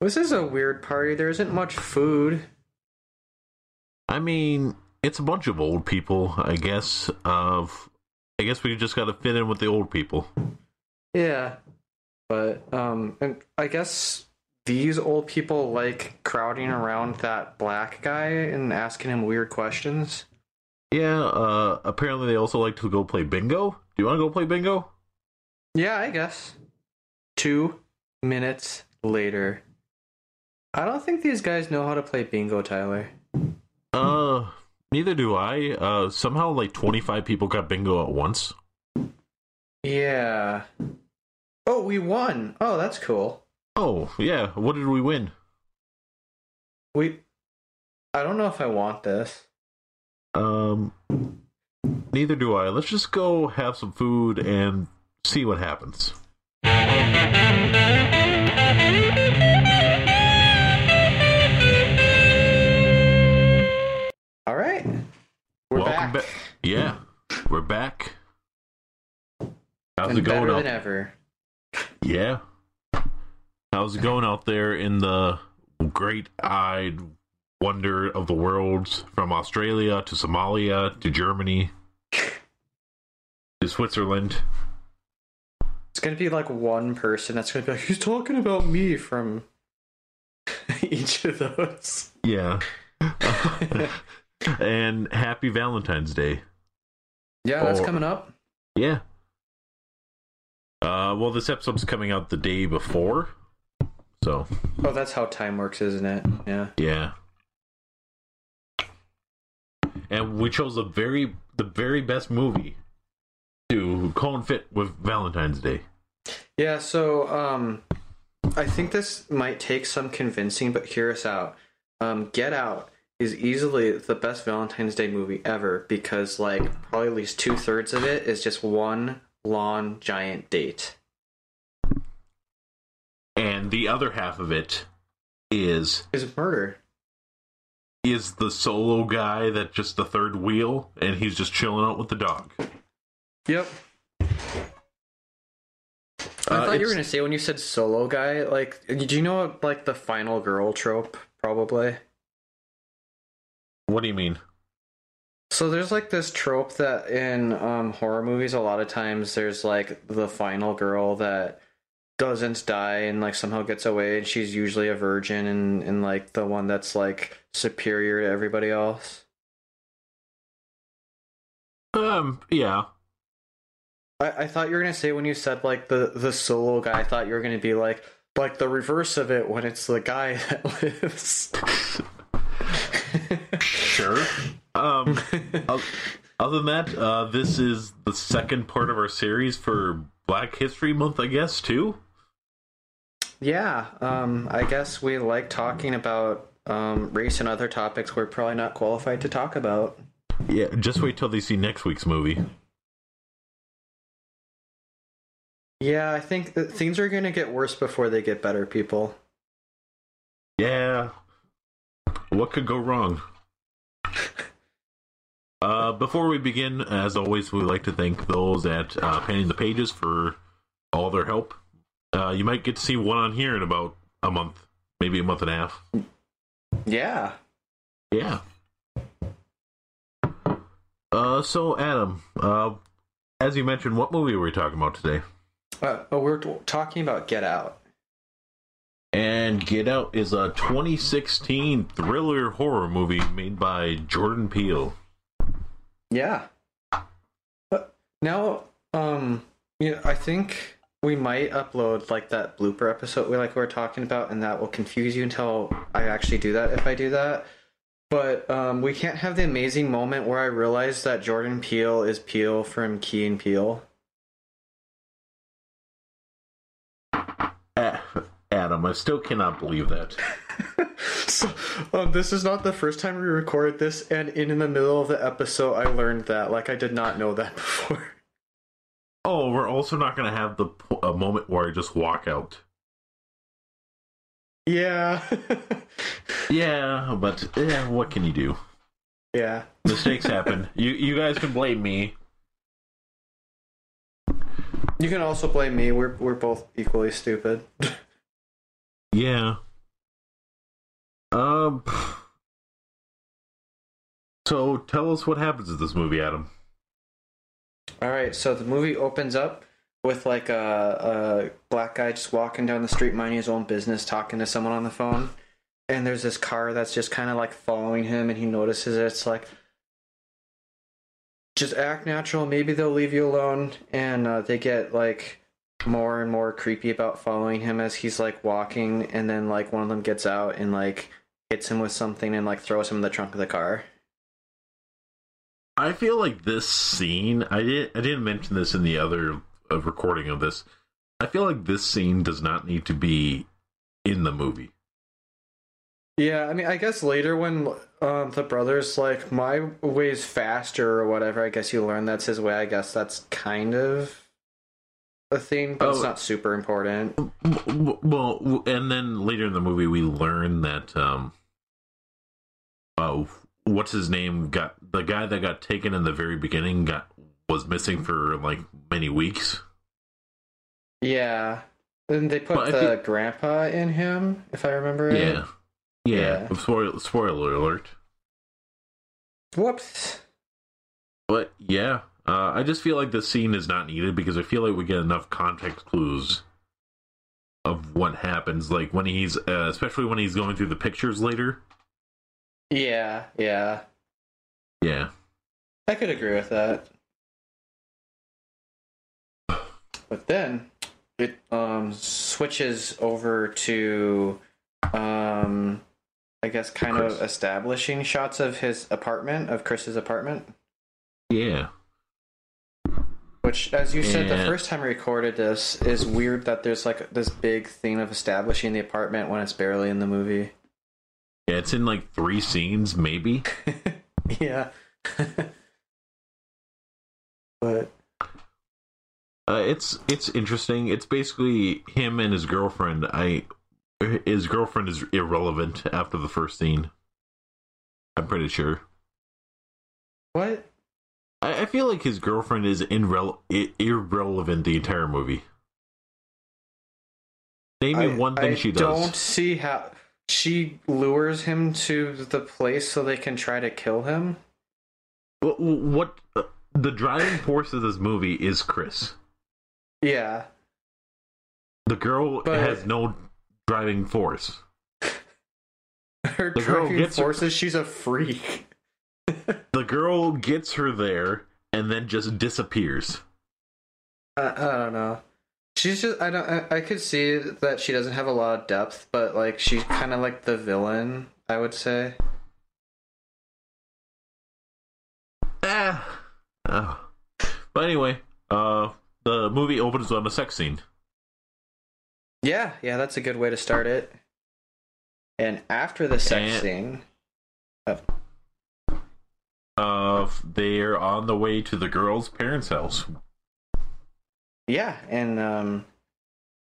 This is a weird party. There isn't much food. I mean, it's a bunch of old people, I guess. Of, I guess we just got to fit in with the old people. Yeah. But um and I guess these old people like crowding around that black guy and asking him weird questions. Yeah. Uh, apparently, they also like to go play bingo. Do you want to go play bingo? Yeah, I guess. Two minutes later. I don't think these guys know how to play bingo, Tyler. Uh, neither do I. Uh, somehow like twenty five people got bingo at once. Yeah. Oh, we won. Oh, that's cool. Oh yeah, what did we win? We I don't know if I want this. Um, neither do I. Let's just go have some food and see what happens. Back. ba- yeah, we're back. How's and it going better out? than ever. Yeah. How's it going out there in the great-eyed wonder of the world from Australia to Somalia to Germany to Switzerland? It's gonna be like one person that's gonna be like, he's talking about me from each of those. Yeah. and happy Valentine's Day. Yeah, that's Or- coming up. Yeah. Uh, well, this episode's coming out the day before, so Oh, that's how time works, isn't it? Yeah. yeah. And we chose the very the very best movie to coincide with Valentine's Day. Yeah, so um I think this might take some convincing, but hear us out. Um Get Out is easily the best Valentine's Day movie ever because like probably at least two thirds of it is just one long giant date. And the other half of it is Is murder. is the solo guy that just the third wheel and he's just chilling out with the dog. Yep. I Uh, thought you were gonna say when you said solo guy, like, do you know like the final girl trope? Probably. What do you mean? So there's like this trope that in um, horror movies, a lot of times there's like the final girl that doesn't die and like somehow gets away, and she's usually a virgin and and like the one that's like superior to everybody else. Um, yeah. I, I thought you were gonna say when you said like the the solo guy, I thought you were gonna be like like the reverse of it when it's the guy that lives. Sure. Um, other than that, uh, this is the second part of our series for Black History Month, I guess, too. Yeah, um, I guess we like talking about um, race and other topics we're probably not qualified to talk about. Yeah, just wait till they see next week's movie. Yeah, I think that things are going to get worse before they get better, people. Yeah. What could go wrong? Uh, before we begin, as always, we like to thank those at uh, Panning the Pages for all their help. Uh, you might get to see one on here in about a month, maybe a month and a half. Yeah. Yeah. Uh, so Adam, uh, as you mentioned, what movie were we talking about today? Uh, oh, we're t- talking about Get Out. And Get Out is a 2016 thriller horror movie made by Jordan Peele. Yeah. But now, um, you know, I think we might upload like that blooper episode we like we are talking about, and that will confuse you until I actually do that. If I do that, but um, we can't have the amazing moment where I realize that Jordan Peele is Peele from Key and Peele. Ah, Adam, I still cannot believe that. so, um, this is not the first time we recorded this, and in, in the middle of the episode, I learned that. Like, I did not know that before. Oh, we're also not going to have the a moment where I just walk out. Yeah. Yeah, but eh, what can you do? yeah. Mistakes happen. You you guys can blame me. You can also blame me. We're we're both equally stupid. Yeah. So tell us what happens in this movie, Adam. All right, so the movie opens up with like a, a black guy just walking down the street, minding his own business, talking to someone on the phone, and there's this car that's just kind of like following him, and he notices it. It's like, just act natural. Maybe they'll leave you alone, and uh, they get like more and more creepy about following him as he's like walking, and then like one of them gets out and like hits him with something and like throws him in the trunk of the car. I feel like this scene. I did. I didn't mention this in the other uh, recording of this. I feel like this scene does not need to be in the movie. Yeah, I mean, I guess later when um, the brother's like, my way's faster or whatever, I guess you learn that's his way. I guess that's kind of a thing, but it's Oh. not super important. Well, and then later in the movie, we learn that um, oh, what's his name? Got the guy that got taken in the very beginning got was missing for like many weeks. Yeah. Then they put But the think- grandpa in him, if I remember right. Yeah, yeah. Yeah. Spoiler, spoiler alert. Whoops. But yeah, uh, I just feel like this scene is not needed because I feel like we get enough context clues of what happens. Like when he's, uh, especially when he's going through the pictures later. Yeah, yeah. Yeah, I could agree with that. But then it um switches over to um I guess kind of establishing shots of his apartment, of Chris's apartment. yeah. Which as you said the first time we recorded this is weird that there's like this big thing of establishing the apartment when it's barely in the movie. Yeah, it's in like three scenes, maybe. yeah. but Uh, it's it's interesting. It's basically him and his girlfriend. I his girlfriend is irrelevant after the first scene. I'm pretty sure. what? I, I feel like his girlfriend is irrele- i- irrelevant the entire movie. Name me I- one thing I she does. don't see how she lures him to the place so they can try to kill him. What, what uh, the driving force of this movie is Chris. Yeah. The girl But- has no driving force. Her The girl driving gets her- is she's a freak. The girl gets her there and then just disappears. I, I don't know. She's just I don't I, I could see that she doesn't have a lot of depth, but like she's kind of like the villain, I would say. Ah. Oh. But anyway, uh, the movie opens on a sex scene. Yeah, yeah, that's a good way to start it. And after the sex And- scene, Uh, they're on the way to the girl's parents' house. Yeah, and um,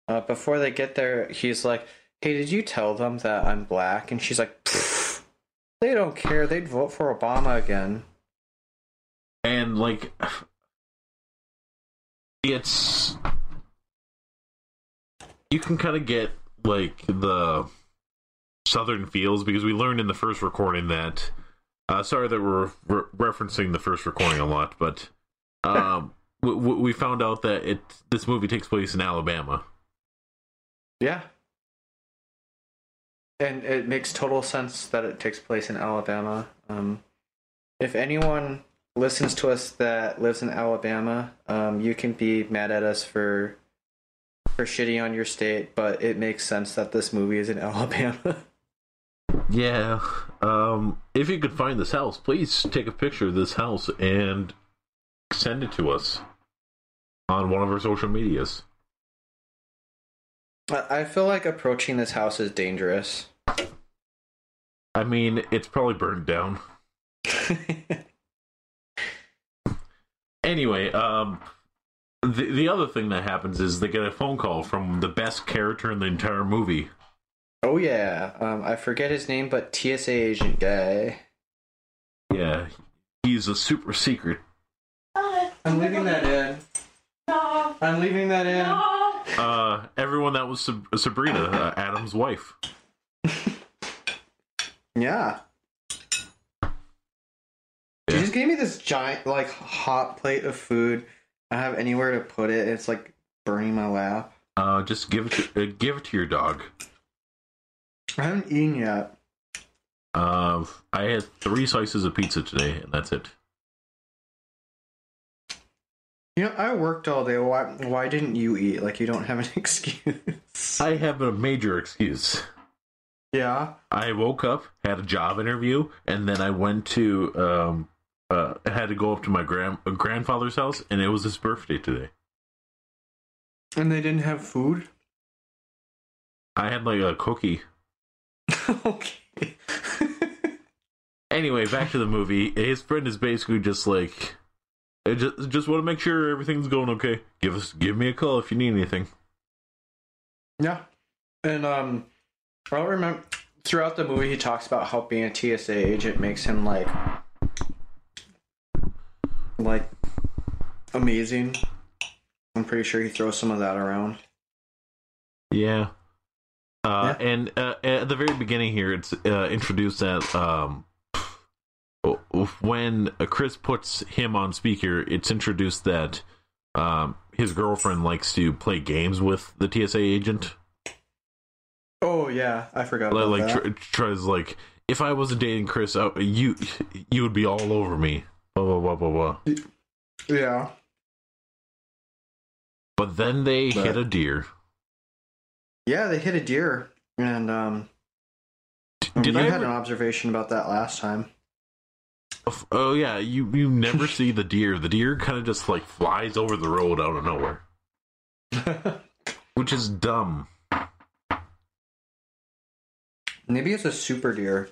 uh, before they get there, he's like, "Hey, did you tell them that I'm black?" And she's like, "They don't care. They'd vote for Obama again." And like, it's you can kind of get like the southern feels because we learned in the first recording that. Uh, sorry that we're re- referencing the first recording a lot, but um, we, we found out that it this movie takes place in Alabama. Yeah. And it makes total sense that it takes place in Alabama. Um, if anyone listens to us that lives in Alabama, um, you can be mad at us for for shitty on your state, but it makes sense that this movie is in Alabama. Yeah. Um, if you could find this house, please take a picture of this house and send it to us on one of our social medias. I I feel like approaching this house is dangerous. I mean, it's probably burned down. Anyway, um, the the other thing that happens is they get a phone call from the best character in the entire movie. oh yeah, um, I forget his name, but TSA agent guy. Yeah, he's a super secret. I'm leaving that in. I'm leaving that in. Uh, everyone that was Sab- Sabrina, uh, Adam's wife. Yeah. She just gave me this giant, like, hot plate of food. I don't have anywhere to put it. It's like burning my lap. Uh, just give it to, uh, give it to your dog. I haven't eaten yet. Uh, I had three slices of pizza today, and that's it. You know, I worked all day. Why? Why didn't you eat? Like, you don't have an excuse. I have a major excuse. yeah. I woke up, had a job interview, and then I went to um, uh, had to go up to my grand grandfather's house, and it was his birthday today. And they didn't have food. I had like a cookie. okay. Anyway, back to the movie. His friend is basically just like, I just just want to make sure everything's going okay. Give us, give me a call if you need anything. yeah. And um, I don't remember. Throughout the movie, he talks about how being a TSA agent makes him like, like, amazing. I'm pretty sure he throws some of that around. Yeah. Uh, And uh, at the very beginning here, it's uh, introduced that um, when Chris puts him on speaker, it's introduced that um, his girlfriend likes to play games with the TSA agent. Oh yeah, I forgot Like, about like that. tr- tries like, if I wasn't dating Chris, uh, you you would be all over me. Blah blah blah blah blah. yeah. But then they But- hit a deer. Yeah, they hit a deer, and um, Did you I had ever- an observation about that last time. Oh yeah, you you never see the deer. The deer kind of just like flies over the road out of nowhere, which is dumb. Maybe it's a super deer.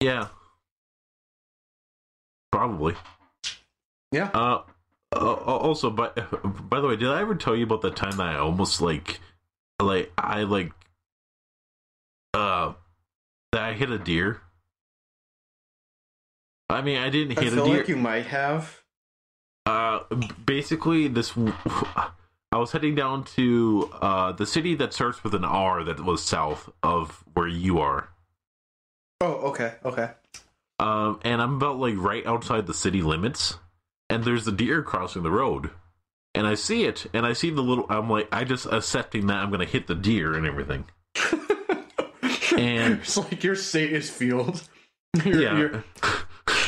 Yeah, probably. Yeah. Uh, uh also, by by the way, did I ever tell you about the time that I almost like, like I like, uh, that I hit a deer? I mean, I didn't I hit a deer. like you might have. Uh, basically, this I was heading down to uh the city that starts with an R that was south of where you are. Oh, okay, okay. Um, and I'm about like right outside the city limits, and there's a deer crossing the road, and I see it, and I see the little. I'm like, I just accepting that I'm gonna hit the deer and everything. And- it's like your Satan's field. You're- yeah. you're-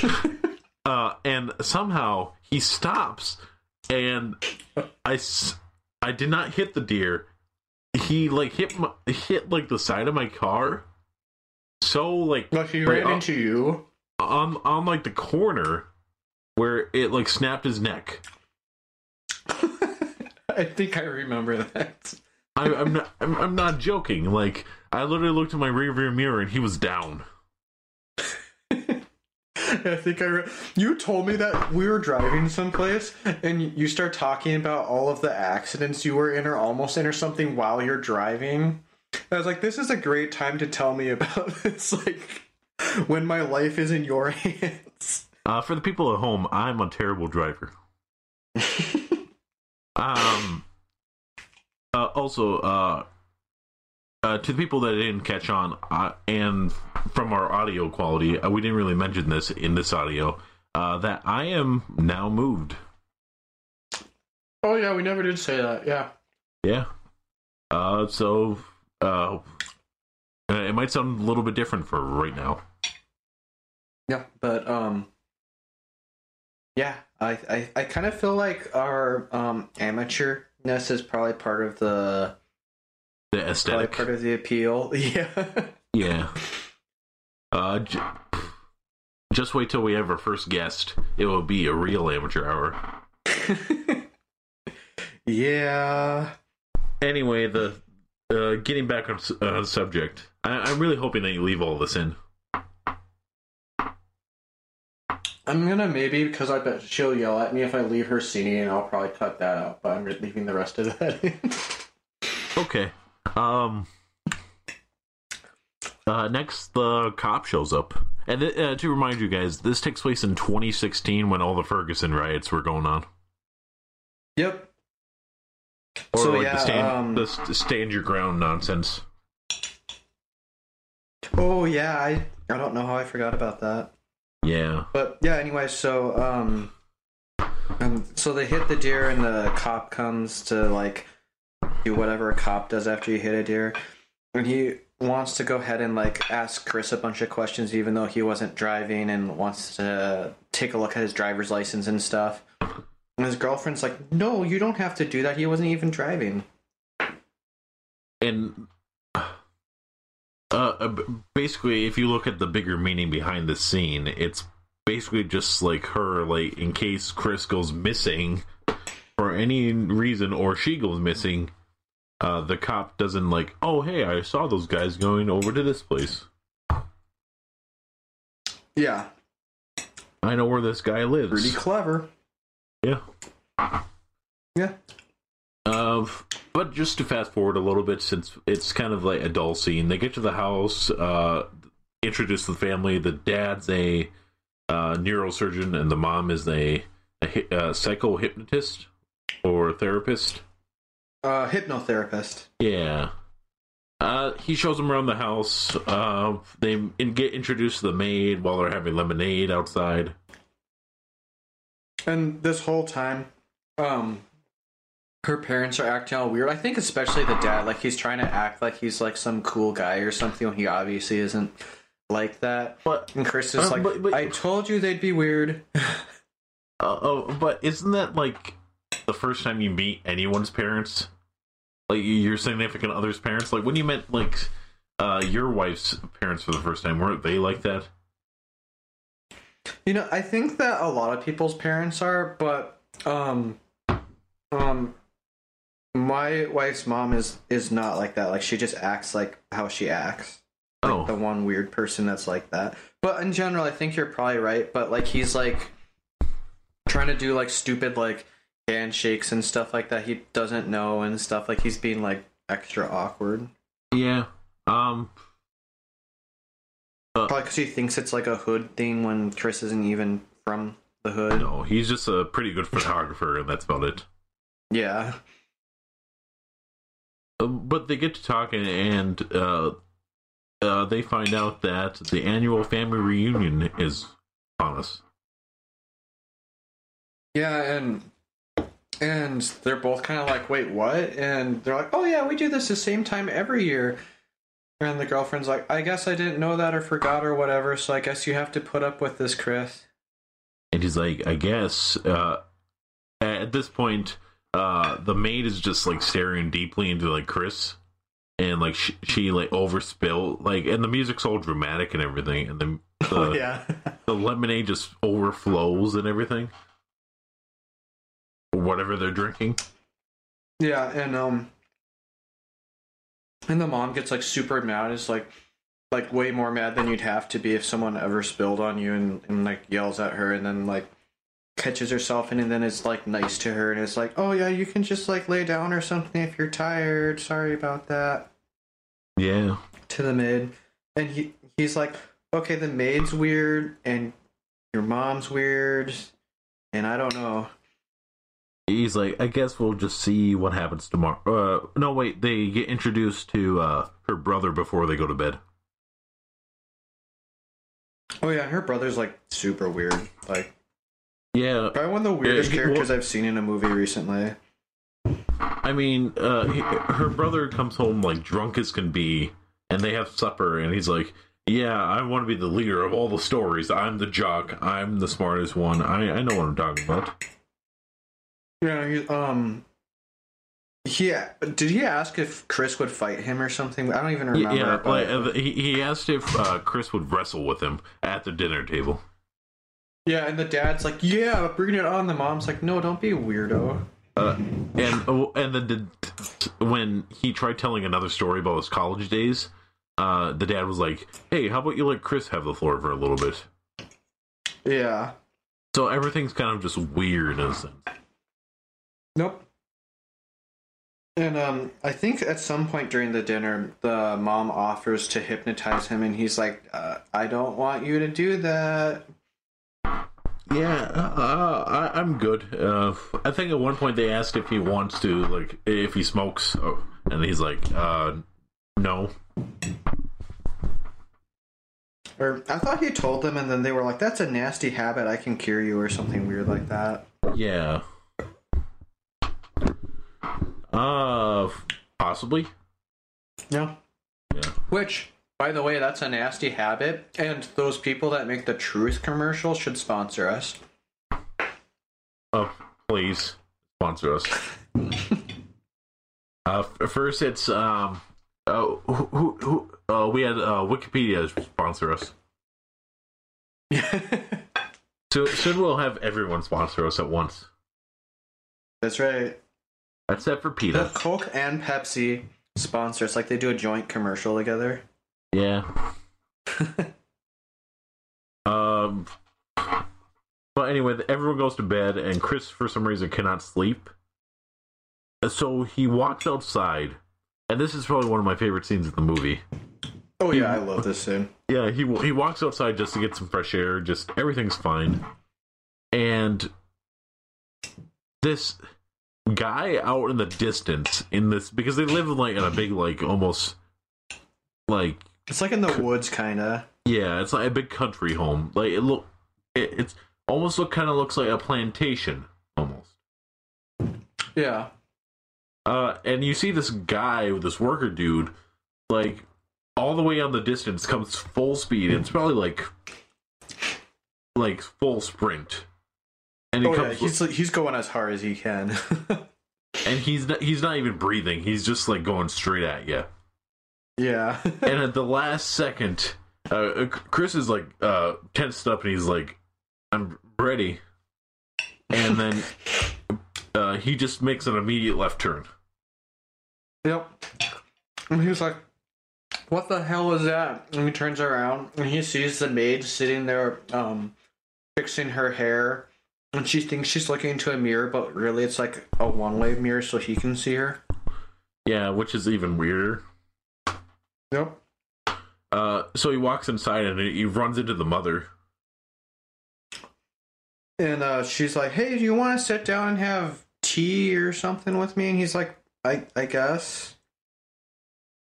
uh, and somehow he stops, and I, I did not hit the deer. He like hit my, hit like the side of my car. So like like he Right, ran into you. on on like the corner where it like snapped his neck. I think I remember that. I, I'm not I'm, I'm not joking. Like I literally looked in my rearview mirror and he was down. I think I. Re- you told me that we were driving someplace, and you start talking about all of the accidents you were in, or almost in, or something while you're driving. I was like, "This is a great time to tell me about this." Like, when my life is in your hands. Uh, for the people at home, I'm a terrible driver. Um. Uh, also, uh, uh, to the people that didn't catch on, uh, and from our audio quality, uh, we didn't really mention this in this audio. Uh, that I am now moved. oh yeah, we never did say that. Yeah. Yeah. Uh, so, uh, it might sound a little bit different for right now. Yeah, but um, yeah, I I, I kind of feel like our um amateurness is probably part of the The probably aesthetic. part of the appeal. Yeah. Yeah. Uh, j- just wait till we have our first guest. It will be a real amateur hour. yeah. Anyway, the uh, getting back on uh, subject, I, I'm really hoping that you leave all this in. I'm gonna maybe because I bet she'll yell at me if I leave her singing, and I'll probably cut that out. But I'm leaving the rest of that in. Okay. Um. Uh, next, the cop shows up, and th- uh, to remind you guys, this takes place in 2016 when all the Ferguson riots were going on, yep. or So, like yeah, the stand, um, the stand your ground nonsense. Oh yeah, I I don't know how I forgot about that. Yeah. But yeah, anyway, so um, um, so they hit the deer, and the cop comes to like do whatever a cop does after you hit a deer, and he wants to go ahead and like ask Chris a bunch of questions, even though he wasn't driving, and wants to take a look at his driver's license and stuff. And his girlfriend's like, "No, you don't have to do that. He wasn't even driving." and uh, uh, basically if you look at the bigger meaning behind the scene it's basically just like her like in case chris goes missing for any reason or she goes missing uh the cop doesn't like oh hey i saw those guys going over to this place Yeah, i know where this guy lives pretty clever. yeah Yeah. Uh, but just to fast forward a little bit, since it's kind of like a dull scene, they get to the house, uh, introduce the family. The dad's a uh, neurosurgeon, and the mom is a, a, a psychohypnotist or therapist. Uh, hypnotherapist. Yeah. Uh, he shows them around the house. Uh, they in- get introduced to the maid while they're having lemonade outside. And this whole time, um, her parents are acting all weird. I think especially the dad, like he's trying to act like he's like some cool guy or something when he obviously isn't like that. But And Chris is Uh, like, but- but- I told you they'd be weird. Uh, oh, but isn't that like the first time you meet anyone's parents? Like your significant other's parents? Like when you met like uh your wife's parents for the first time, weren't they like that? You know, I think that a lot of people's parents are, but um, um, my wife's mom is is not like that. Like she just acts like how she acts. Like Oh. the one weird person that's like that. But in general, I think you're probably right. But like he's like trying to do like stupid like handshakes and stuff like that. He doesn't know and stuff. Like he's being like extra awkward. Yeah. Um Probably because he thinks it's like a hood thing when Chris isn't even from the hood. no, he's just a pretty good photographer and that's about it. Yeah. Uh, but they get to talking and uh uh they find out that the annual family reunion is on us. Yeah, and and they're both kind of like, "Wait, what?" And they're like, "Oh yeah, we do this the same time every year." And the girlfriend's like, "I guess I didn't know that or forgot or whatever, so I guess you have to put up with this, Chris." And he's like, I guess uh, at this point, uh, the maid is just like staring deeply into like Chris, and like she, she like overspill like, and the music's all dramatic and everything, and then the oh yeah. the lemonade just overflows and everything, whatever they're drinking. yeah, and um and the mom gets like super mad. It's like like way more mad than you'd have to be if someone ever spilled on you and, and like yells at her and then like catches herself in and then is like nice to her and is like, "Oh yeah, you can just like lay down or something if you're tired. Sorry about that." Yeah, To the maid, and he he's like, "Okay, the maid's weird and your mom's weird, and I don't know." He's like, I guess we'll just see what happens tomorrow. Uh, no, wait, they get introduced to uh her brother before they go to bed. Oh yeah, her brother's like super weird. Like Yeah, probably one of the weirdest he- characters well- I've seen in a movie recently. I mean, uh, he, her brother comes home like drunk as can be, and they have supper, and he's like, "Yeah, I want to be the leader of all the stories. I'm the jock. I'm the smartest one. I I know what I'm talking about." Yeah, he, um, yeah. Did he ask if Chris would fight him or something? I don't even remember. yeah, like, uh, he he asked if uh, Chris would wrestle with him at the dinner table. yeah, and the dad's like, "Yeah, bring it on." The mom's like, "No, don't be a weirdo." Uh, and oh, and then did, when he tried telling another story about his college days, uh, the dad was like, "Hey, how about you let Chris have the floor for a little bit?" Yeah. So everything's kind of just weird in a sense. Nope. And um, I think at some point during the dinner, the mom offers to hypnotize him, and he's like, uh, "I don't want you to do that." Yeah, uh, I, I'm good. Uh, I think at one point they asked if he wants to, like, if he smokes, oh, and he's like, uh, no. Or I thought he told them, and then they were like, "That's a nasty habit. I can cure you," or something weird like that. Yeah. Uh, possibly. Yeah. Yeah. Which, by the way, that's a nasty habit, and those people that make the Truth commercials should sponsor us. Oh, please sponsor us. uh, first, it's um, uh, who, who, who uh, we had uh, Wikipedia sponsor us. So soon we'll have everyone sponsor us at once, that's right. Except for The Coke and Pepsi sponsor us, like they do a joint commercial together. Yeah. um. But anyway, everyone goes to bed, and Chris, for some reason, cannot sleep. So he walks outside, and this is probably one of my favorite scenes in the movie. Oh yeah, I love this scene. Yeah, he he walks outside just to get some fresh air. Just everything's fine, and this guy out in the distance in this because they live in like in a big like almost like It's like in the woods, kind of. yeah, it's like a big country home. Like it look, it, it's almost look kind of looks like a plantation almost. Yeah. Uh, and you see this guy, this worker dude, like all the way on the distance, comes full speed. It's probably like like full sprint, and he Oh yeah, he's he's going as hard as he can. and he's not, he's not even breathing. He's just like going straight at you. yeah. and at the last second, uh, Chris is like uh, tensed up, and he's like, "I'm ready," and then uh, he just makes an immediate left turn. Yep. And he was like, What the hell is that? And he turns around and he sees the maid sitting there um fixing her hair. And she thinks she's looking into a mirror, but really it's like a one way mirror so he can see her. Yeah, which is even weirder. Yep. Uh, so he walks inside and he runs into the mother. And uh, she's like, Hey, do you want to sit down and have tea or something with me? And he's like, I I guess.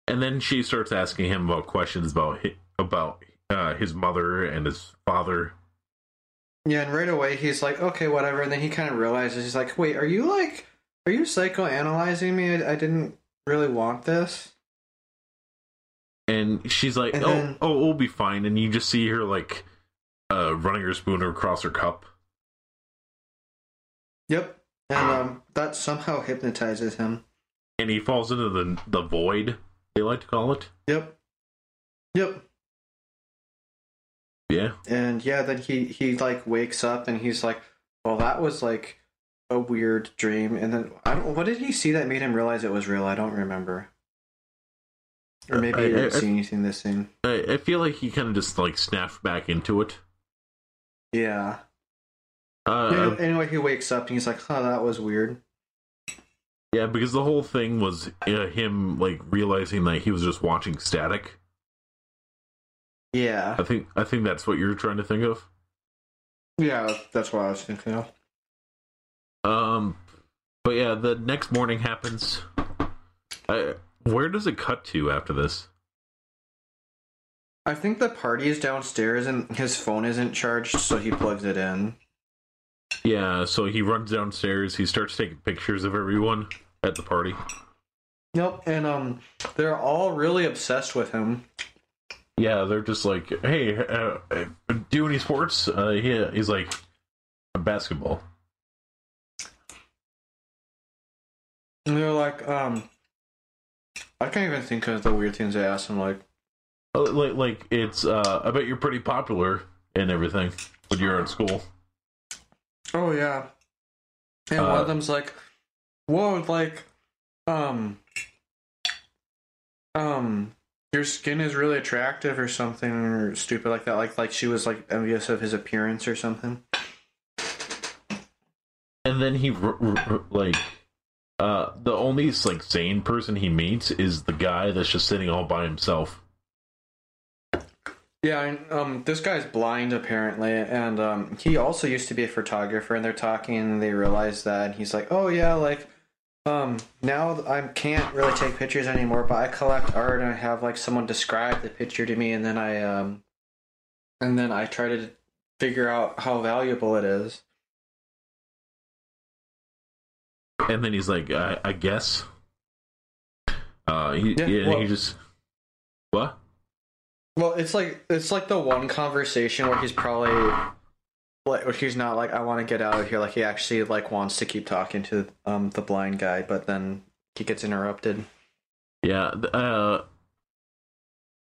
And then she starts asking him about questions about hi- about uh, his mother and his father. Yeah, and right away he's like, okay, whatever. And then he kind of realizes he's like, wait, are you like, are you psychoanalyzing me? I, I didn't really want this. And she's like, And "Oh, then- oh, we'll be fine." And you just see her like uh, running her spoon across her cup. Yep. And um, that somehow hypnotizes him. and he falls into the the void they like to call it Yep. Yep. Yeah And yeah, then he he like wakes up and he's like, well, that was like a weird dream. And then I don't. What did he see that made him realize it was real? I don't remember. Or maybe I- he didn't I- see anything this scene. i, I feel like he kind of just like snapped back into it Yeah. uh, Yeah, anyway, he wakes up and he's like, "Huh, that was weird." yeah because the whole thing was uh, him like realizing that he was just watching static Yeah, i think i think that's what you're trying to think of yeah, that's what I was thinking of. um but yeah the next morning happens I, where does it cut to after this I think the party is downstairs and his phone isn't charged, so he plugs it in. yeah so he runs downstairs he starts taking pictures of everyone at the party Yep, and um, they're all really obsessed with him. Yeah, they're just like, hey, uh, uh, do any sports? Uh, he, he's like, basketball. And they're like, um, I can't even think of the weird things they asked him. Like, Uh, Like, like it's. Uh, I bet you're pretty popular and everything when you're in school. oh yeah, and one Uh, of them's like, whoa, like, um, um, your skin is really attractive or something or stupid like that. Like, like she was like envious of his appearance or something. And then he r- r- like, uh, the only like sane person he meets is the guy that's just sitting all by himself. Yeah, um, this guy's blind apparently, and um, he also used to be a photographer. And they're talking, and they realize that, and he's like, "Oh yeah, like, um, now I can't really take pictures anymore, but I collect art, and I have like someone describe the picture to me, and then I um, and then I try to figure out how valuable it is. And then he's like, I, I guess. Uh, he, Yeah, yeah, well- he just what? Well, it's like it's like the one conversation where he's probably like he's not like I want to get out of here. Like he actually like wants to keep talking to um the blind guy, but then he gets interrupted. Yeah. Uh,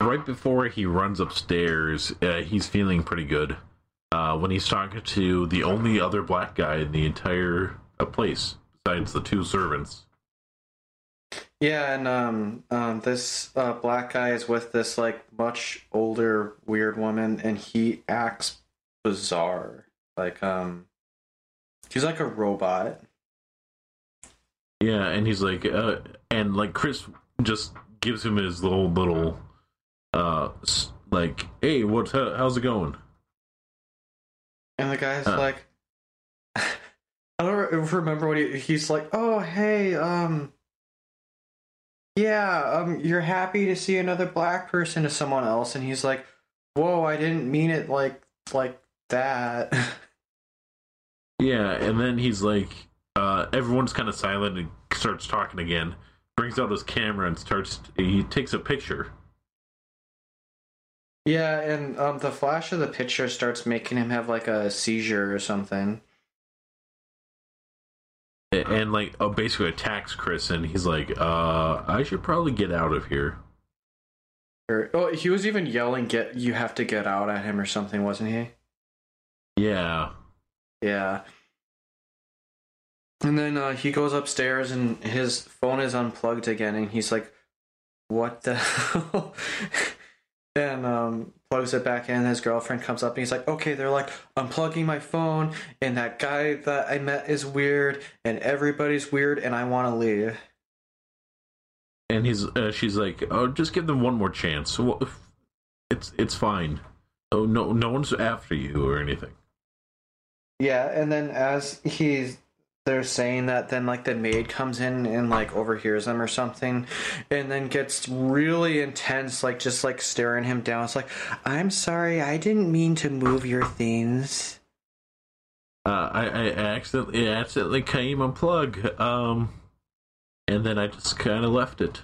right before he runs upstairs, uh, he's feeling pretty good. Uh, when he's talking to the only other black guy in the entire uh, place, besides the two servants. Yeah, and um um this uh, black guy is with this like much older weird woman, and he acts bizarre. Like um, he's like a robot. Yeah, and he's like, uh, and like Chris just gives him his little little, uh, like, hey, what's how, how's it going? And the guy's Huh. like, I don't remember what he, he's like. Oh, hey, um, yeah, um, you're happy to see another black person to someone else, and he's like, whoa, I didn't mean it like like that. Yeah, and then he's like, uh, everyone's kind of silent and starts talking again. Brings out his camera and starts. He takes a picture. yeah, and um, the flash of the picture starts making him have like a seizure or something. a- And like, uh, basically attacks Chris, and he's like, uh, I should probably get out of here. Or, oh, he was even yelling, "Get you have to get out!" at him or something, wasn't he? Yeah, Yeah. And then uh, he goes upstairs and his phone is unplugged again, and he's like, "What the?" hell?" and um, plugs it back in. His girlfriend comes up and he's like, "Okay, they're like unplugging my phone, and that guy that I met is weird, and everybody's weird, and I want to leave." and he's uh, she's like, oh, just give them one more chance. It's it's fine. Oh no, no one's after you or anything. Yeah, and then as he's they're saying that then like the maid comes in and like overhears them or something and then gets really intense like just like staring him down it's like i'm sorry i didn't mean to move your things Uh, I, I accidentally accidentally came unplug. Um, and then I just kind of left it.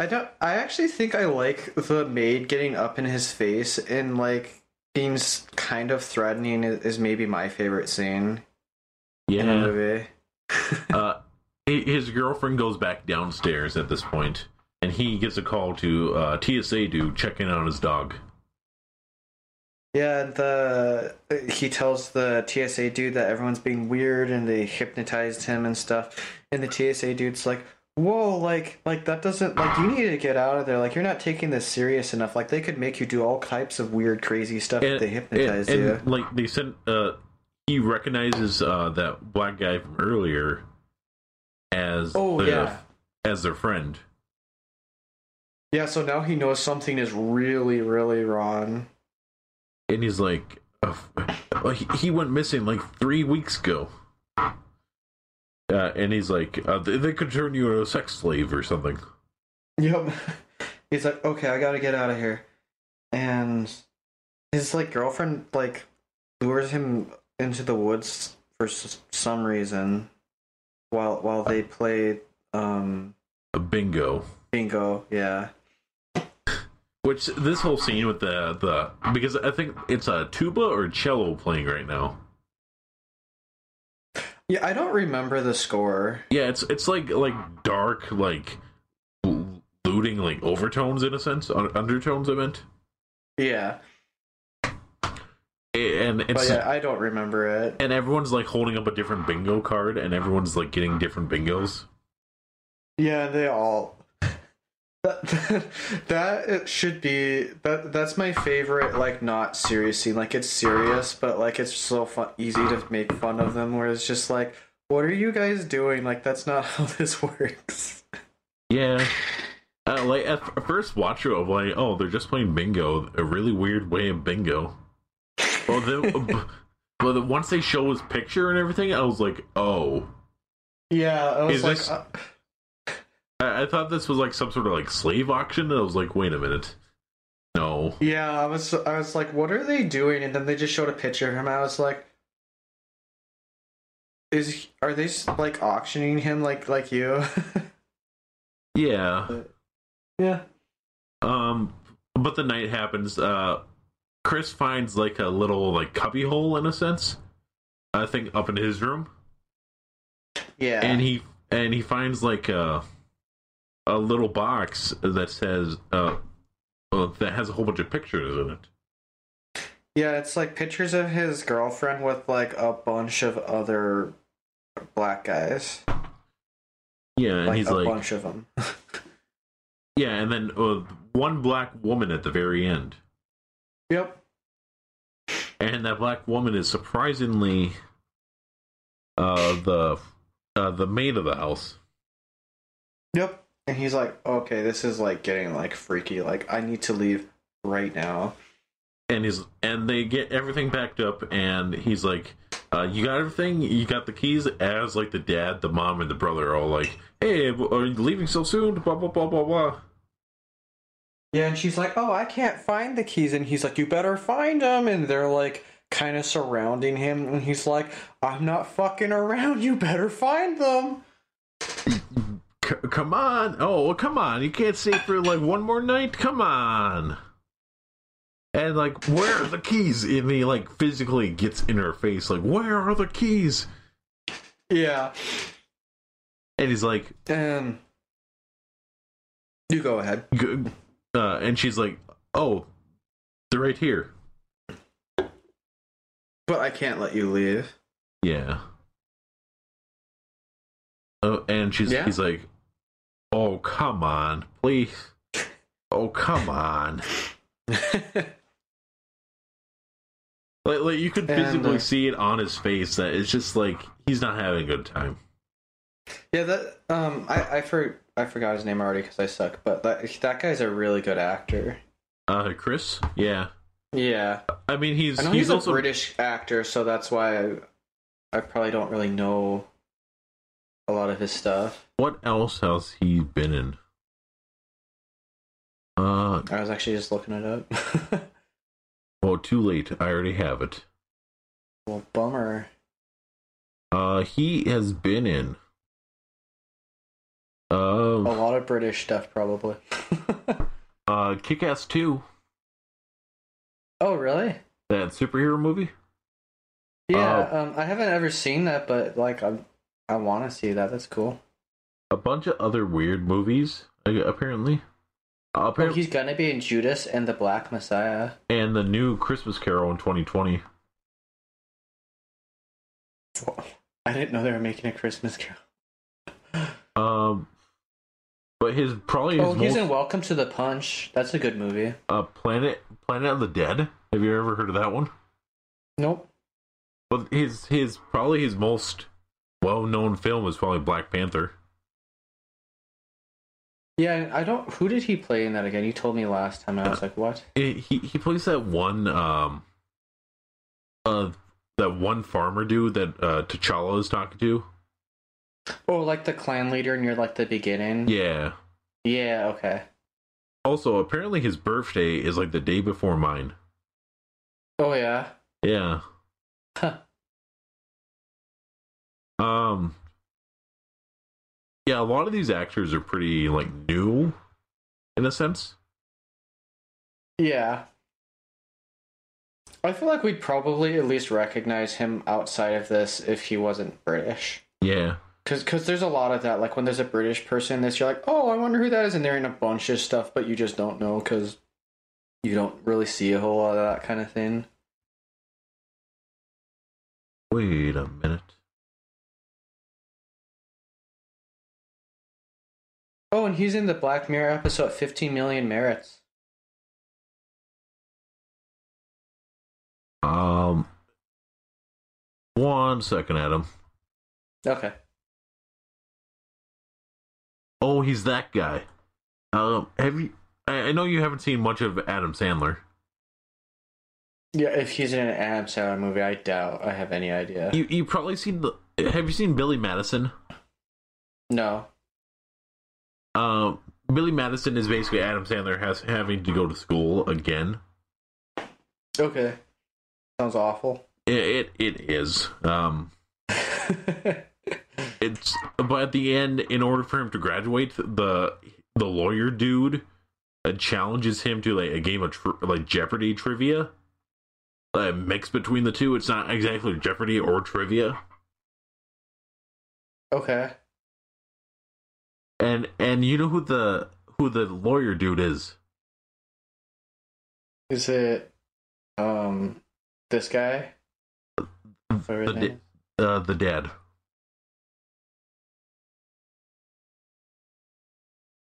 i don't i actually think i like the maid getting up in his face and like being kind of threatening is, maybe my favorite scene Yeah. uh, his girlfriend goes back downstairs at this point, and he gets a call to uh, TSA dude checking on his dog. Yeah, the he tells the TSA dude that everyone's being weird and they hypnotized him and stuff. And the TSA dude's like, "Whoa, like like that doesn't like you need to get out of there. Like you're not taking this serious enough. Like they could make you do all types of weird, crazy stuff if they hypnotize and, you." and, like they said, uh, he recognizes uh, that black guy from earlier as Oh the- yeah, as their friend. yeah. So now he knows something is really, really wrong. and he's like, uh, uh, he- went missing like three weeks ago. Uh, and he's like, uh, they, they could turn you into a sex slave or something. Yep. He's like, okay, I gotta get out of here. And his like girlfriend like lures him into the woods for s- some reason while while they play um A bingo. bingo. Yeah. Which this whole scene with the the because I think it's a tuba or cello playing right now. Yeah, I don't remember the score. Yeah, it's it's like like dark like looting like overtones in a sense, undertones. I meant, Yeah. And But yeah, I don't remember it. and everyone's like holding up a different bingo card, and everyone's like getting different bingos. Yeah, they all. That, that it should be that that's my favorite like not serious scene like it's serious but like it's so fun easy to make fun of them where it's just like what are you guys doing like that's not how this works Yeah. Uh, like at first watch I'm like, oh, they're just playing bingo. A really weird way of bingo. Well, then, but then once they show his picture and everything, I was like, oh, yeah I was like this- uh, I, I thought this was like some sort of like slave auction. And I was like, wait a minute, No. Yeah, I was I was like, what are they doing? And then they just showed a picture of him. I was like, is are they like auctioning him like like you? Yeah. yeah. Um, but the night happens. Uh, Chris finds like a little like cubby hole in a sense. I think up in his room, Yeah. and he and he finds like a a little box that says uh, uh that has a whole bunch of pictures in it. yeah, it's like pictures of his girlfriend with like a bunch of other black guys. Yeah, and Like he's a like, bunch of them. yeah, and then uh, one black woman at the very end, yep. And that black woman is surprisingly uh the uh the maid of the house. Yep. And he's like, okay, this is like getting like freaky. Like, I need to leave right now. and he's and they get everything backed up and he's like uh, you got everything you got the keys as like the dad the mom and the brother are all like hey are you leaving so soon blah blah blah blah blah Yeah, and she's like, "Oh, I can't find the keys," and he's like, "You better find them." And they're like, kind of surrounding him, and he's like, "I'm not fucking around. You better find them." C- come on oh come on you can't stay for like one more night come on and like where are the keys and he like physically gets in her face like where are the keys Yeah. and he's like Um. You go ahead. G- uh, and she's like oh they're right here But I can't let you leave. Yeah. Oh, and she's Yeah? he's like, "Oh, come on, please. Oh, come on." Like, like you could And, physically uh, see it on his face that it's just like he's not having a good time. yeah, that um, I I for I forgot his name already because I suck. But that that guy's a really good actor. Uh, Chris, yeah. Yeah, I mean, he's I he's, he's, also a British actor, so that's why I I probably don't really know a lot of his stuff. what else has he been in? Uh, I was actually just looking it up. well, too late. I already have it. well, bummer. Uh, he has been in. A Uh, lot of British stuff, probably. uh, Kick Ass 2. Oh, really? that superhero movie. Yeah. Uh, um, I haven't ever seen that, but like, I I want to see that. That's cool. A bunch of other weird movies, uh, apparently. Uh, apparently, he's gonna be in Judas and the Black Messiah. and the new Christmas Carol in 2020. I didn't know they were making a Christmas Carol. Um, but his probably his Oh, he's most, in Welcome to the Punch. That's a good movie. uh, Planet Planet of the Dead. Have you ever heard of that one? Nope. But his his probably his most well known film is probably Black Panther. Yeah, I don't. Who did he play in that again? You told me last time. I was like, what? He he, he plays that one um uh that one farmer dude that uh T'Challa is talking to. Oh, like the clan leader near like the beginning. Yeah. Yeah. Okay. Also, apparently his birthday is like the day before mine. Oh yeah. Yeah. Huh. Um Yeah, a lot of these actors are pretty like new in a sense. Yeah. I feel like we'd probably at least recognize him outside of this if he wasn't British. Yeah. Cause, Cause there's a lot of that. Like when there's a British person this, you're like, oh, I wonder who that is, and they're in a bunch of stuff, but you just don't know because you don't really see a whole lot of that kind of thing. Wait a minute. Oh, and he's in the Black Mirror episode 15 Million Merits. Um one second, Adam. Okay. Oh, he's that guy. Um, have you? I, I know you haven't seen much of Adam Sandler. Yeah, if he's in an Adam Sandler movie, I doubt I have any idea. You you probably seen the. Have you seen Billy Madison? No. Um, Billy Madison is basically Adam Sandler has having to go to school again. Okay. Sounds awful. It it, it is. Um, it's but at the end, in order for him to graduate, the the lawyer dude uh, challenges him to like a game of tr- like Jeopardy trivia. A mix between the two. It's not exactly Jeopardy or trivia. okay. And and you know who the who the lawyer dude is? Is it um this guy? The, name uh, the dad.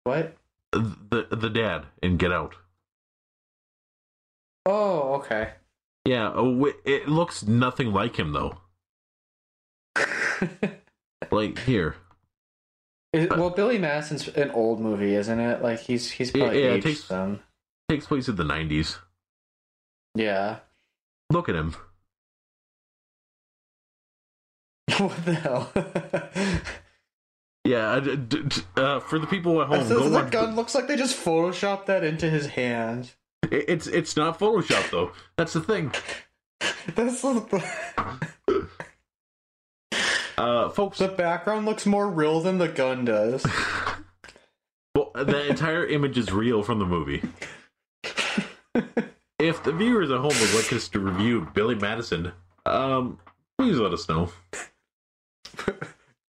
What? The the dad in Get Out. Oh, okay. Yeah, uh, it looks nothing like him though. Like here, Is- well, Billy Madison's an old movie, isn't it? Like he's he's probably Yeah, aged takes- takes place in the '90s. Yeah. Look at him. what the hell? Yeah, uh, d- d- uh, for the people at home, go the watch. gun looks like they just photoshopped that into his hand. It- It's it's not Photoshop though. That's the thing, That's the, uh, folks. the background looks more real than the gun does. Well, the entire image is real from the movie. If the viewers at home would like us to review Billy Madison, um, please let us know.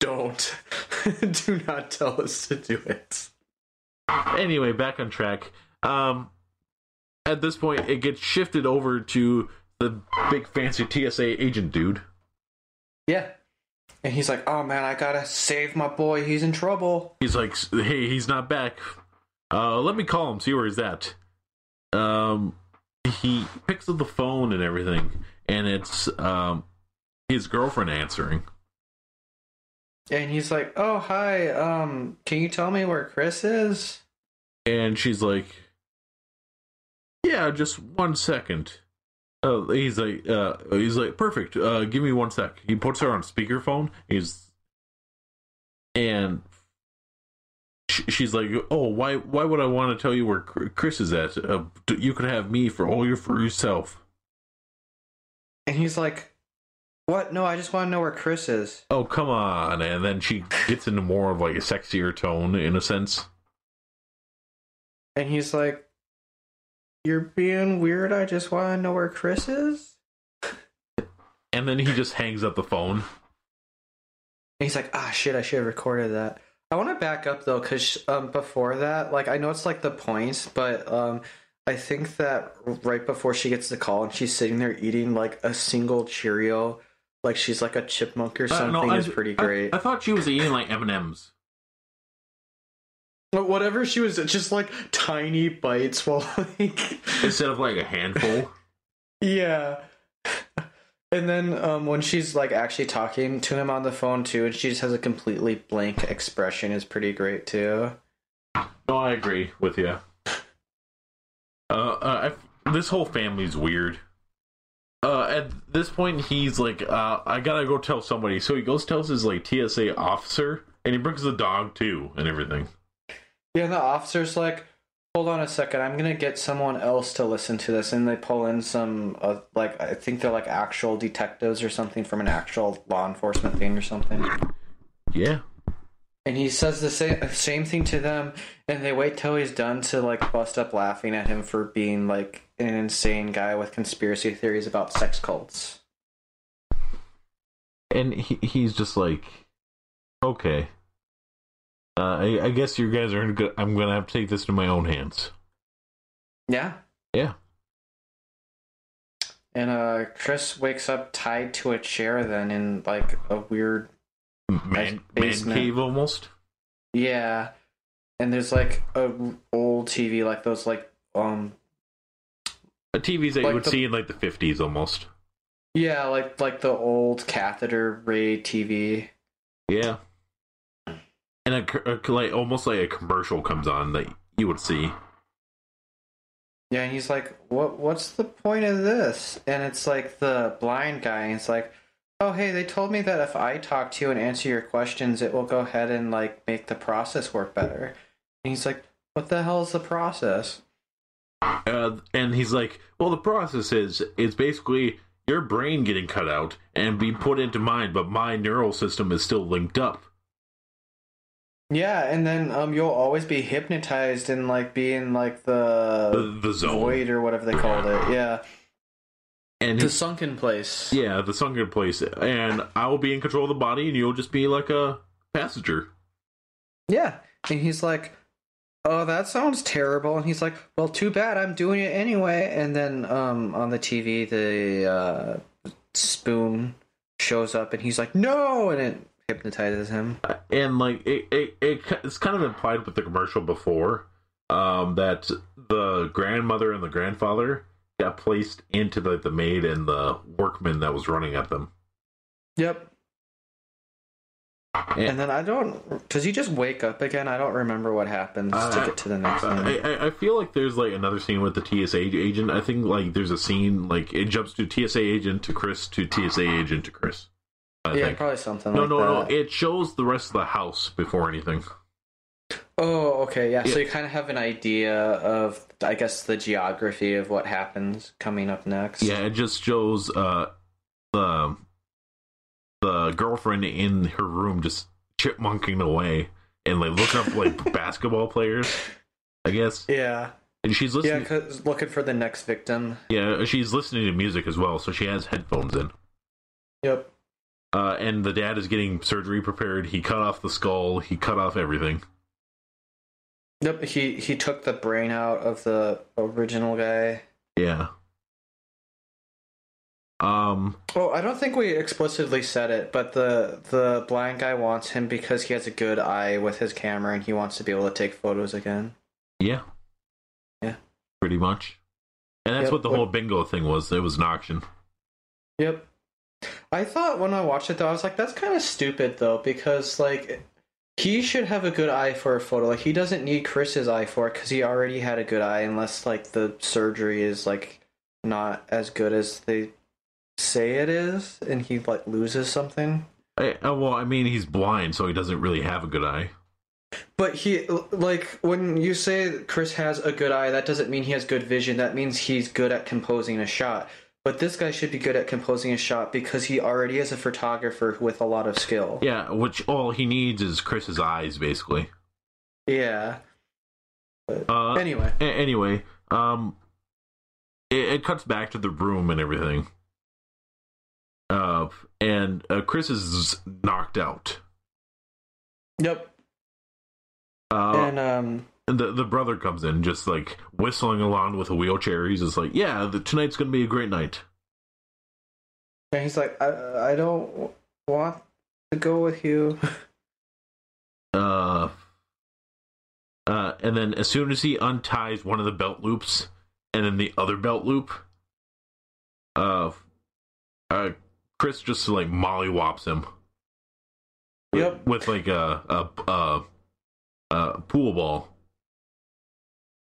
Don't. Do not tell us to do it. Anyway, back on track. Um, at this point, it gets shifted over to the big fancy TSA agent dude. Yeah. And he's like, oh man, I gotta save my boy. He's in trouble. He's like, "Hey, he's not back. Uh, let me call him, see where he's at." Um, he picks up the phone and everything, and it's um his girlfriend answering. And he's like, oh, hi. Um, can you tell me where Chris is? and she's like, "Yeah, just one second. Uh, he's like, uh, he's like, perfect. Uh, give me one sec. He puts her on speakerphone. He's, and she's like, "Oh, why? Why would I want to tell you where Chris is at? Uh, you could have me for all your for yourself. And he's like, what? No, I just want to know where Chris is. Oh, come on!" And then she gets into more of like a sexier tone, in a sense. And he's like, you're being weird. I just want to know where Chris is. And then he just hangs up the phone. And he's like, ah, shit, I should have recorded that. I want to back up though, because um, before that, like, I know it's like the points, but um, I think that right before she gets the call and she's sitting there eating like a single Cheerio, like she's like a chipmunk or Uh, something, no, I- is pretty I- great. I, thought she was eating like M and M's. But whatever she was, just like tiny bites while like, instead of like a handful. yeah. And then um, when she's like actually talking to him on the phone too, and she just has a completely blank expression, is pretty great too. No, I agree with you. Uh, uh I, this whole family's weird. At this point, he's like, uh, I gotta go tell somebody. So he goes tells his like TSA officer, and he brings the dog too, and everything. Yeah, and the officer's like, hold on a second, I'm gonna get someone else to listen to this, and they pull in some, uh, like, I think they're like actual detectives or something from an actual law enforcement thing or something. Yeah, And he says the same same thing to them, and they wait till he's done to like bust up laughing at him for being like an insane guy with conspiracy theories about sex cults. and he, he's just like, okay. Uh, I, I guess you guys are good. I'm gonna have to take this into my own hands. Yeah. Yeah. And uh Chris wakes up tied to a chair then in like a weird Man, man cave almost. Yeah. And there's like a old TV like those like um A TVs that Like you would the- see in like the 50s almost. yeah, like like the old cathode ray TV. Yeah. And a, a, like almost like a commercial comes on that you would see. Yeah, and he's like, "What? What's the point of this?" And it's like the blind guy. And it's like, "Oh, hey, they told me that if I talk to you and answer your questions, it will go ahead and like make the process work better." And he's like, What the hell is the process? Uh, and he's like, well, the process is it's basically your brain getting cut out and being put into mine, but my neural system is still linked up. Yeah, and then um, you'll always be hypnotized and like be in like the, The, the zone. void or whatever they called it. Yeah, And the he- sunken place. yeah, the sunken place. And I will be in control of the body, and you'll just be like a passenger. Yeah, and he's like, "Oh, that sounds terrible." And he's like, "Well, too bad. I'm doing it anyway." And then um, on the TV, the uh, spoon shows up, and he's like, "No!" and it hypnotizes him. and like it, it, it it's kind of implied with the commercial before um that the grandmother and the grandfather got placed into the, the maid and the workman that was running at them Yep. And, then I don't. Does he just wake up again? I don't remember what happens Uh, to get to the next I, one. I I feel like there's like another scene with the TSA agent. I think like there's a scene like it jumps to TSA agent to Chris to TSA agent to Chris. I yeah, think. probably something No, like no, no. It shows the rest of the house before anything. Oh, okay, yeah. So you kind of have an idea of, I guess, the geography of what happens coming up next. Yeah, it just shows uh the the girlfriend in her room just chipmunking away and like looking up like basketball players. I guess, Yeah. and she's listening. Yeah. 'cause looking for the next victim. Yeah, she's listening to music as well, so she has headphones in. Yep. Uh, and the dad is getting surgery prepared. He cut off the skull. He cut off everything. Yep. He he took the brain out of the original guy. Yeah. Um. Oh, I don't think we explicitly said it, but the the blind guy wants him because he has a good eye with his camera and he wants to be able to take photos again. Yeah. Yeah. Pretty much. And that's Yep, what the whole bingo thing was. It was an auction. Yep. I thought when I watched it though, I was like, that's kind of stupid though, because like he should have a good eye for a photo. Like he doesn't need Chris's eye for it because he already had a good eye, unless like the surgery is like not as good as they say it is, and he like loses something. I, uh, well, I mean, he's blind, so he doesn't really have a good eye. But he like when you say Chris has a good eye, that doesn't mean he has good vision. That means he's good at composing a shot. But this guy should be good at composing a shot because he already is a photographer with a lot of skill. Yeah, which all he needs is Chris's eyes, basically. Yeah. Uh, Anyway. a- anyway, um, it, it cuts back to the room and everything. Uh, and uh, Chris is knocked out. Yep. Uh, and um and the the brother comes in, just like whistling along with a wheelchair. He's just like, "Yeah, the, tonight's gonna be a great night." and he's like, I I don't want to go with you. Uh, uh, and then as soon as he unties one of the belt loops, and then the other belt loop, uh, uh, Chris just like mollywops him. with- Yep. With like a a a, a pool ball.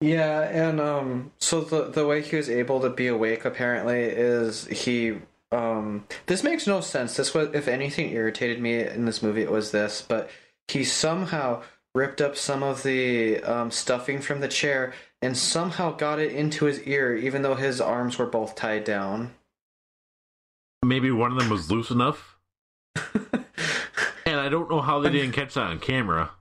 Yeah, and um so the the way he was able to be awake apparently is he um this makes no sense. This was if anything irritated me in this movie it was this, but he somehow ripped up some of the um, stuffing from the chair and somehow got it into his ear even though his arms were both tied down. Maybe one of them was loose enough, and I don't know how they didn't catch that on camera.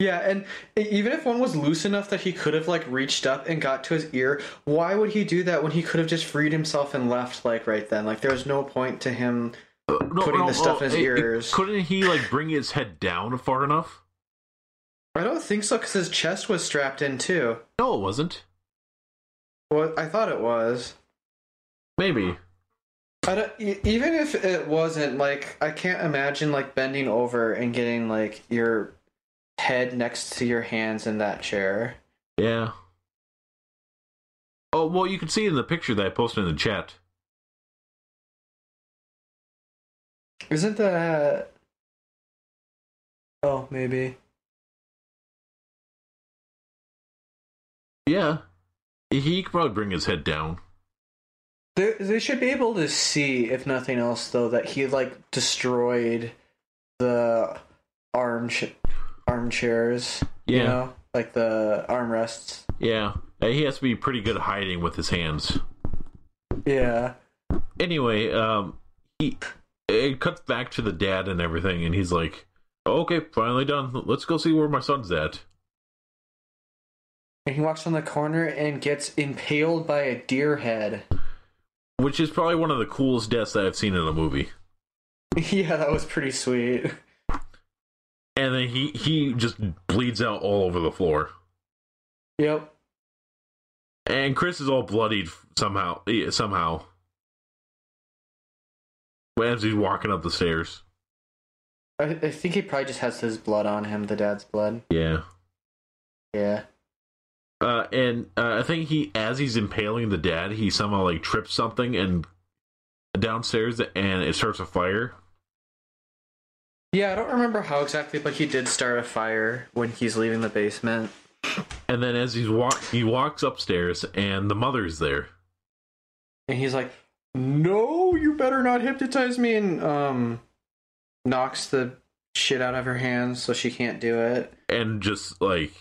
Yeah, and even if one was loose enough that he could have like reached up and got to his ear, why would he do that when he could have just freed himself and left like right then? Like there was no point to him. Uh, no, Putting no, the stuff in his it- it- ears. couldn't he like bring his head down far enough? I don't think so because his chest was strapped in too. No, it wasn't. Well, I thought it was. Maybe. I don't, even if it wasn't, like I can't imagine like bending over and getting like your head next to your hands in that chair. Yeah. Oh well, you can see in the picture that I posted in the chat. Isn't that? Oh, maybe. Yeah, he could probably bring his head down. They, they should be able to see, if nothing else, though, that he like destroyed the arm armchairs. Yeah. You know? like the armrests. Yeah, he has to be pretty good at hiding with his hands. Yeah. Anyway, um, he it cuts back to the dad and everything, and he's like, "Okay, finally done. Let's go see where my son's at." And he walks from the corner and gets impaled by a deer head. Which is probably one of the coolest deaths that I've seen in a movie. yeah, that was pretty sweet. And then he he just bleeds out all over the floor. Yep. And Chris is all bloodied somehow. Somehow, as he's walking up the stairs. I, I think he probably just has his blood on him, the dad's blood. Yeah. Yeah. Uh, and uh, I think he, as he's impaling the dad, he somehow like trips something and downstairs, and it starts a fire. Yeah, I don't remember how exactly, but he did start a fire when he's leaving the basement. And then as he's walk, he walks upstairs, and the mother's there. And he's like, No, you better not hypnotize me and um knocks the shit out of her hands so she can't do it. and just like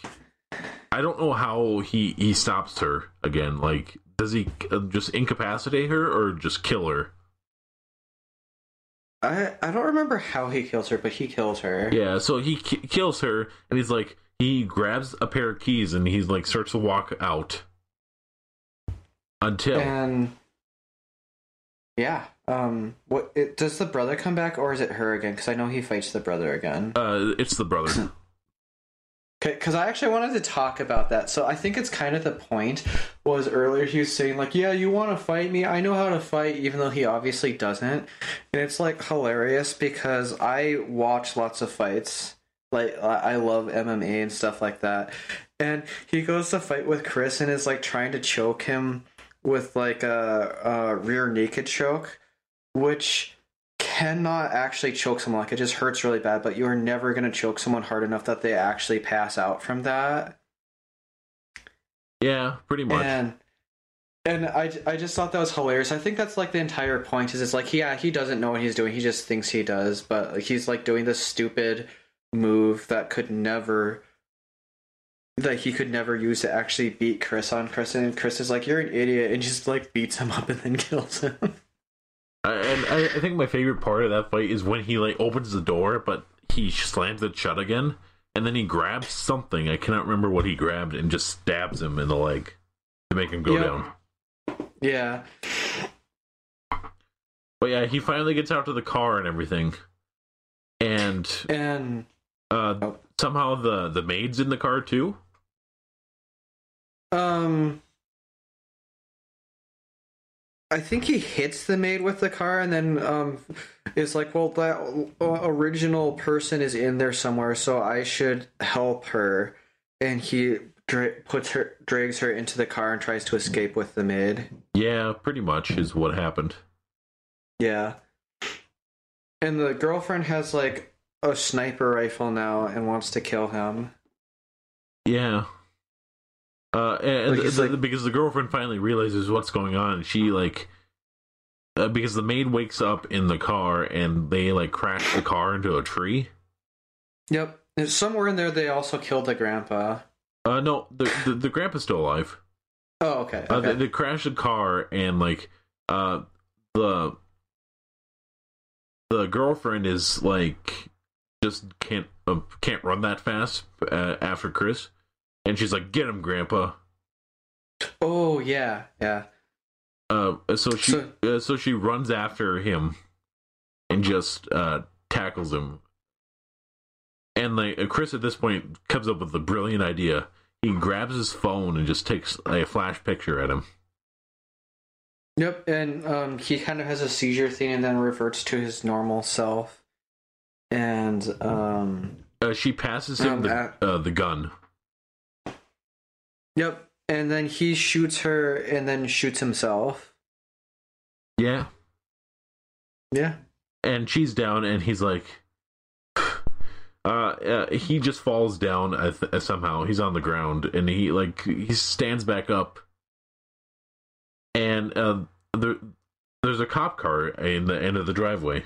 I don't know how he he stops her again. Like, does he uh, just incapacitate her or just kill her? I I don't remember how he kills her, but he kills her. Yeah, so he ki- kills her, and he's like, he grabs a pair of keys and he's like starts to walk out until And yeah, um, what it, does the brother come back or is it her again? Because I know he fights the brother again. uh, it's the brother. Because I actually wanted to talk about that. So I think it's kind of the point was earlier he was saying like, yeah, you want to fight me? I know how to fight, even though he obviously doesn't. And it's like hilarious because I watch lots of fights. Like I love MMA and stuff like that. And he goes to fight with Chris and is like trying to choke him with like a, a rear naked choke, which cannot actually choke someone. Like it just hurts really bad, but you're never gonna choke someone hard enough that they actually pass out from that. yeah, pretty much. And and I, I just thought that was hilarious. I think that's like the entire point is it's like yeah he doesn't know what he's doing. He just thinks he does, but he's like doing this stupid move that could never that he could never use to actually beat Chris on Chris and Chris is like you're an idiot and just like beats him up and then kills him. I- and I, I think my favorite part of that fight is when he like opens the door, but he slams it shut again, and then he grabs something. I cannot remember what he grabbed, and just stabs him in the leg to make him go Yep. down. yeah. But yeah, he finally gets out to the car and everything, and And uh, Oh. somehow the the maid's in the car too. Um, I think he hits the maid with the car, and then um, is like, "Well, that uh, original person is in there somewhere, so I should help her." And he dra- puts her, drags her into the car, and tries to escape with the maid. Yeah, pretty much is what happened. Yeah. And the girlfriend has like a sniper rifle now and wants to kill him. Yeah. Uh, and Like, the- like- because the girlfriend finally realizes what's going on, she like, uh, because the maid wakes up in the car and they like crash the car into a tree. Yep. And somewhere in there, they also killed the grandpa. Uh, no, the the, the grandpa's still alive. Oh, okay. Uh, okay. they, they crash the car and like, uh, the the girlfriend is like just can't uh, can't run that fast uh, after Chris, and she's like, "Get him, Grandpa." oh, yeah. Yeah. Uh, so she So- uh, so she runs after him and just uh, tackles him. And like uh, Chris at this point comes up with a brilliant idea. He grabs his phone and just takes a flash picture at him. Yep, and um, he kind of has a seizure thing and then reverts to his normal self. And um, Uh, she passes him Um, the uh, the gun. Yep, and then he shoots her and then shoots himself. Yeah, Yeah. and she's down, and he's like, uh, uh he just falls down uh, th- somehow. He's on the ground, and he like he stands back up, and uh, there there's a cop car in the end of the driveway,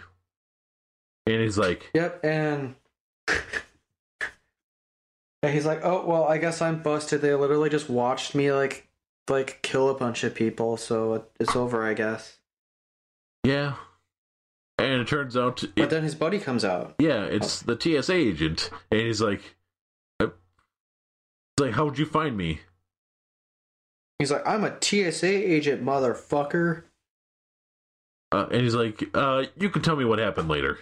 and he's like, Yep, and And he's like, "Oh well, I guess I'm busted. They literally just watched me like like kill a bunch of people, so it's over, I guess." Yeah. And it turns out, But then his buddy comes out. yeah, it's the TSA agent, and he's like, uh, like, how'd you find me?" He's like, "I'm a TSA agent, motherfucker." Uh, and he's like, uh, "You can tell me what happened later."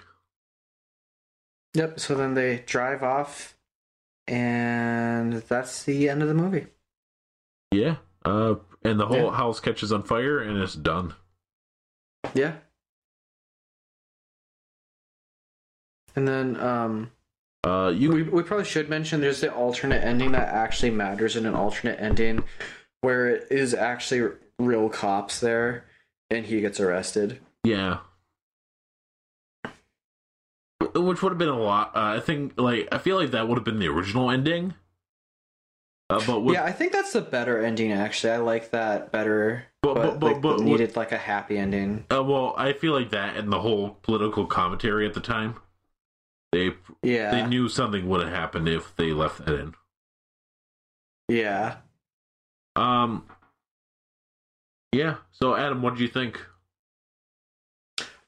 Yep. So then they drive off, and that's the end of the movie. Yeah. Uh, and the whole Yeah. house catches on fire, and it's done. Yeah. And then um Uh, you we we probably should mention there's the alternate ending that actually matters in an alternate ending where it is actually real cops there and he gets arrested. Yeah. Which would have been a lot. Uh, I think, like, I feel like that would have been the original ending. Uh, but with, yeah, I think that's the better ending actually. I like that better. But- But, but- but- like, but- it needed like a happy ending. uh, well, I feel like that and the whole political commentary at the time, they Yeah. they knew something would have happened if they left that in. Yeah. Um. Yeah. So, Adam, what did you think?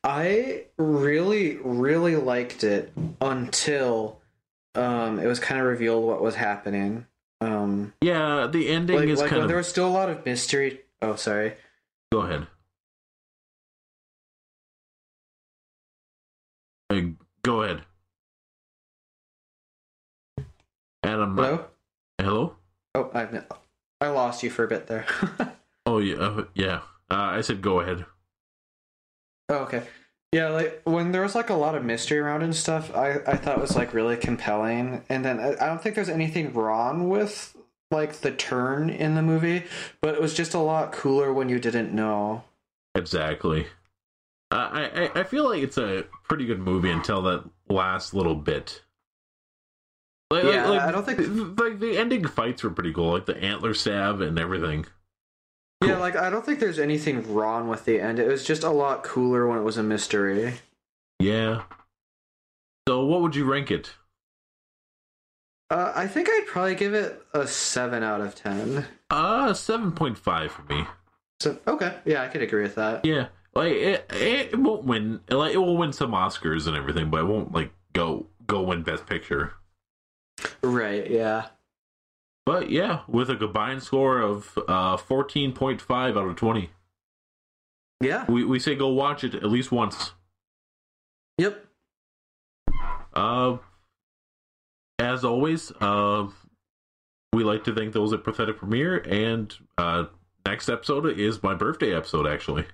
I really, really liked it until um, it was kind of revealed what was happening. Um, Yeah, the ending like, is like kind of. there was still a lot of mystery. Oh, sorry. Go ahead. Uh, go ahead. Adam. Hello. Hello. Oh, I I lost you for a bit there. Oh yeah, uh, yeah. Uh, I said go ahead. Oh, okay. Yeah, like when there was like a lot of mystery around and stuff, I I thought it was like really compelling. And then I, I don't think there's anything wrong with like the turn in the movie, but it was just a lot cooler when you didn't know. Exactly. Uh, I I I feel like it's a pretty good movie until that last little bit. Like, like- Yeah, like, I don't think- like the ending fights were pretty cool, like the antler stab and everything. Yeah, like I don't think there's anything wrong with the end. It was just a lot cooler when it was a mystery. Yeah. So what would you rank it? Uh, I think I'd probably give it a seven out of ten. Uh, seven point five for me. So okay, yeah, I could agree with that. Yeah, like it, it won't win. Like it will win some Oscars and everything, but it won't like go go win Best Picture. Right? Yeah. But yeah, with a combined score of uh fourteen point five out of twenty, Yeah. we we say go watch it at least once. Yep. Uh, as always, uh, we like to thank those at Pathetic Premiere, and uh, next episode is my birthday episode. Actually,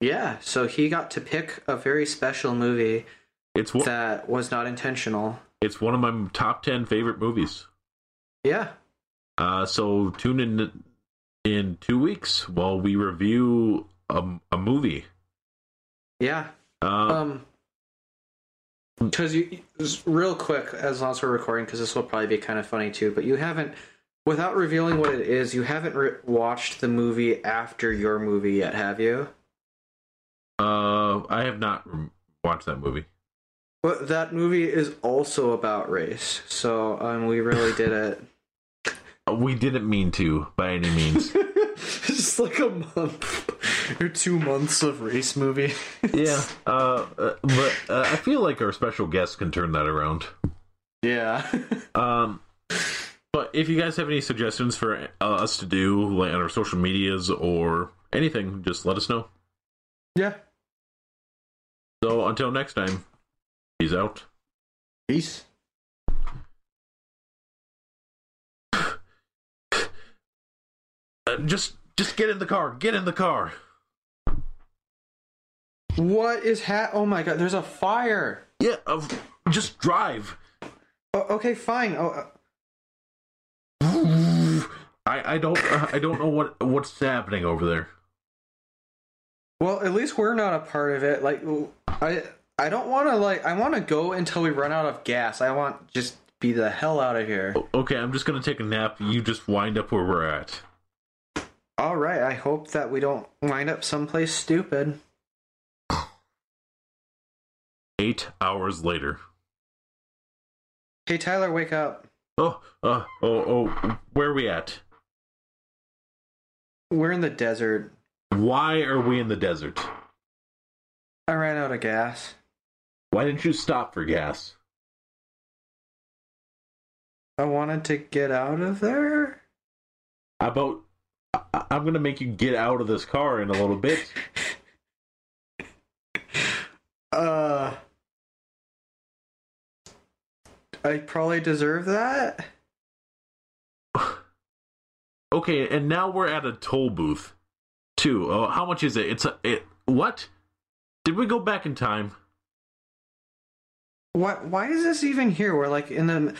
Yeah. So he got to pick a very special movie it's one that was not intentional. it's one of my top ten favorite movies. Yeah. Uh, so tune in in two weeks while we review a, a movie. Yeah. Uh, Um. Because you, real quick, as long as we're recording, because this will probably be kind of funny too. But you haven't, without revealing what it is, you haven't re- watched the movie after your movie yet, have you? uh, I have not rem- watched that movie. But that movie is also about race, so um, we really did it. We didn't mean to by any means. Just like a month or two months of race movie. yeah, uh, uh, but uh, I feel like our special guest can turn that around. yeah. Um, but if you guys have any suggestions for uh, us to do like, on our social medias or anything, just let us know. yeah. So until next time, peace out. Peace. Uh, just just get in the car. Get in the car. What is ha? Oh my god! There's a fire. Yeah, uh, just drive. Okay, fine. Oh, uh, I I don't uh, I don't know what what's happening over there. well, at least we're not a part of it. Like, I I don't want to like. I want to go until we run out of gas. I want just be the hell out of here. Okay, I'm just gonna take a nap. You just wind up where we're at. All right. I hope that we don't wind up someplace stupid. Eight hours later. Hey, Tyler, wake up. Oh, uh, oh, oh, where are we at? We're in the desert. Why are we in the desert? I ran out of gas. Why didn't you stop for gas? I wanted to get out of there. How about I- I'm gonna make you get out of this car in a little bit. Uh, I probably deserve that. Okay, and now we're at a toll booth, too. Oh, how much is it? It's a it. What? Did we go back in time? What? Why is this even here? We're like in the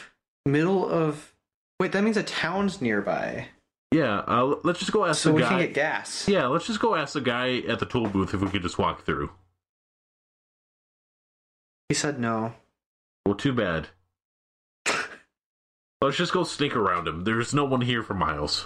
middle of. Wait, that means a town's nearby, Yeah. Uh, let's just go ask so the we guy. can get gas. Yeah, let's just go ask the guy at the tool booth if we could just walk through. He said no. Well, too bad. Let's just go sneak around him. There's no one here for miles.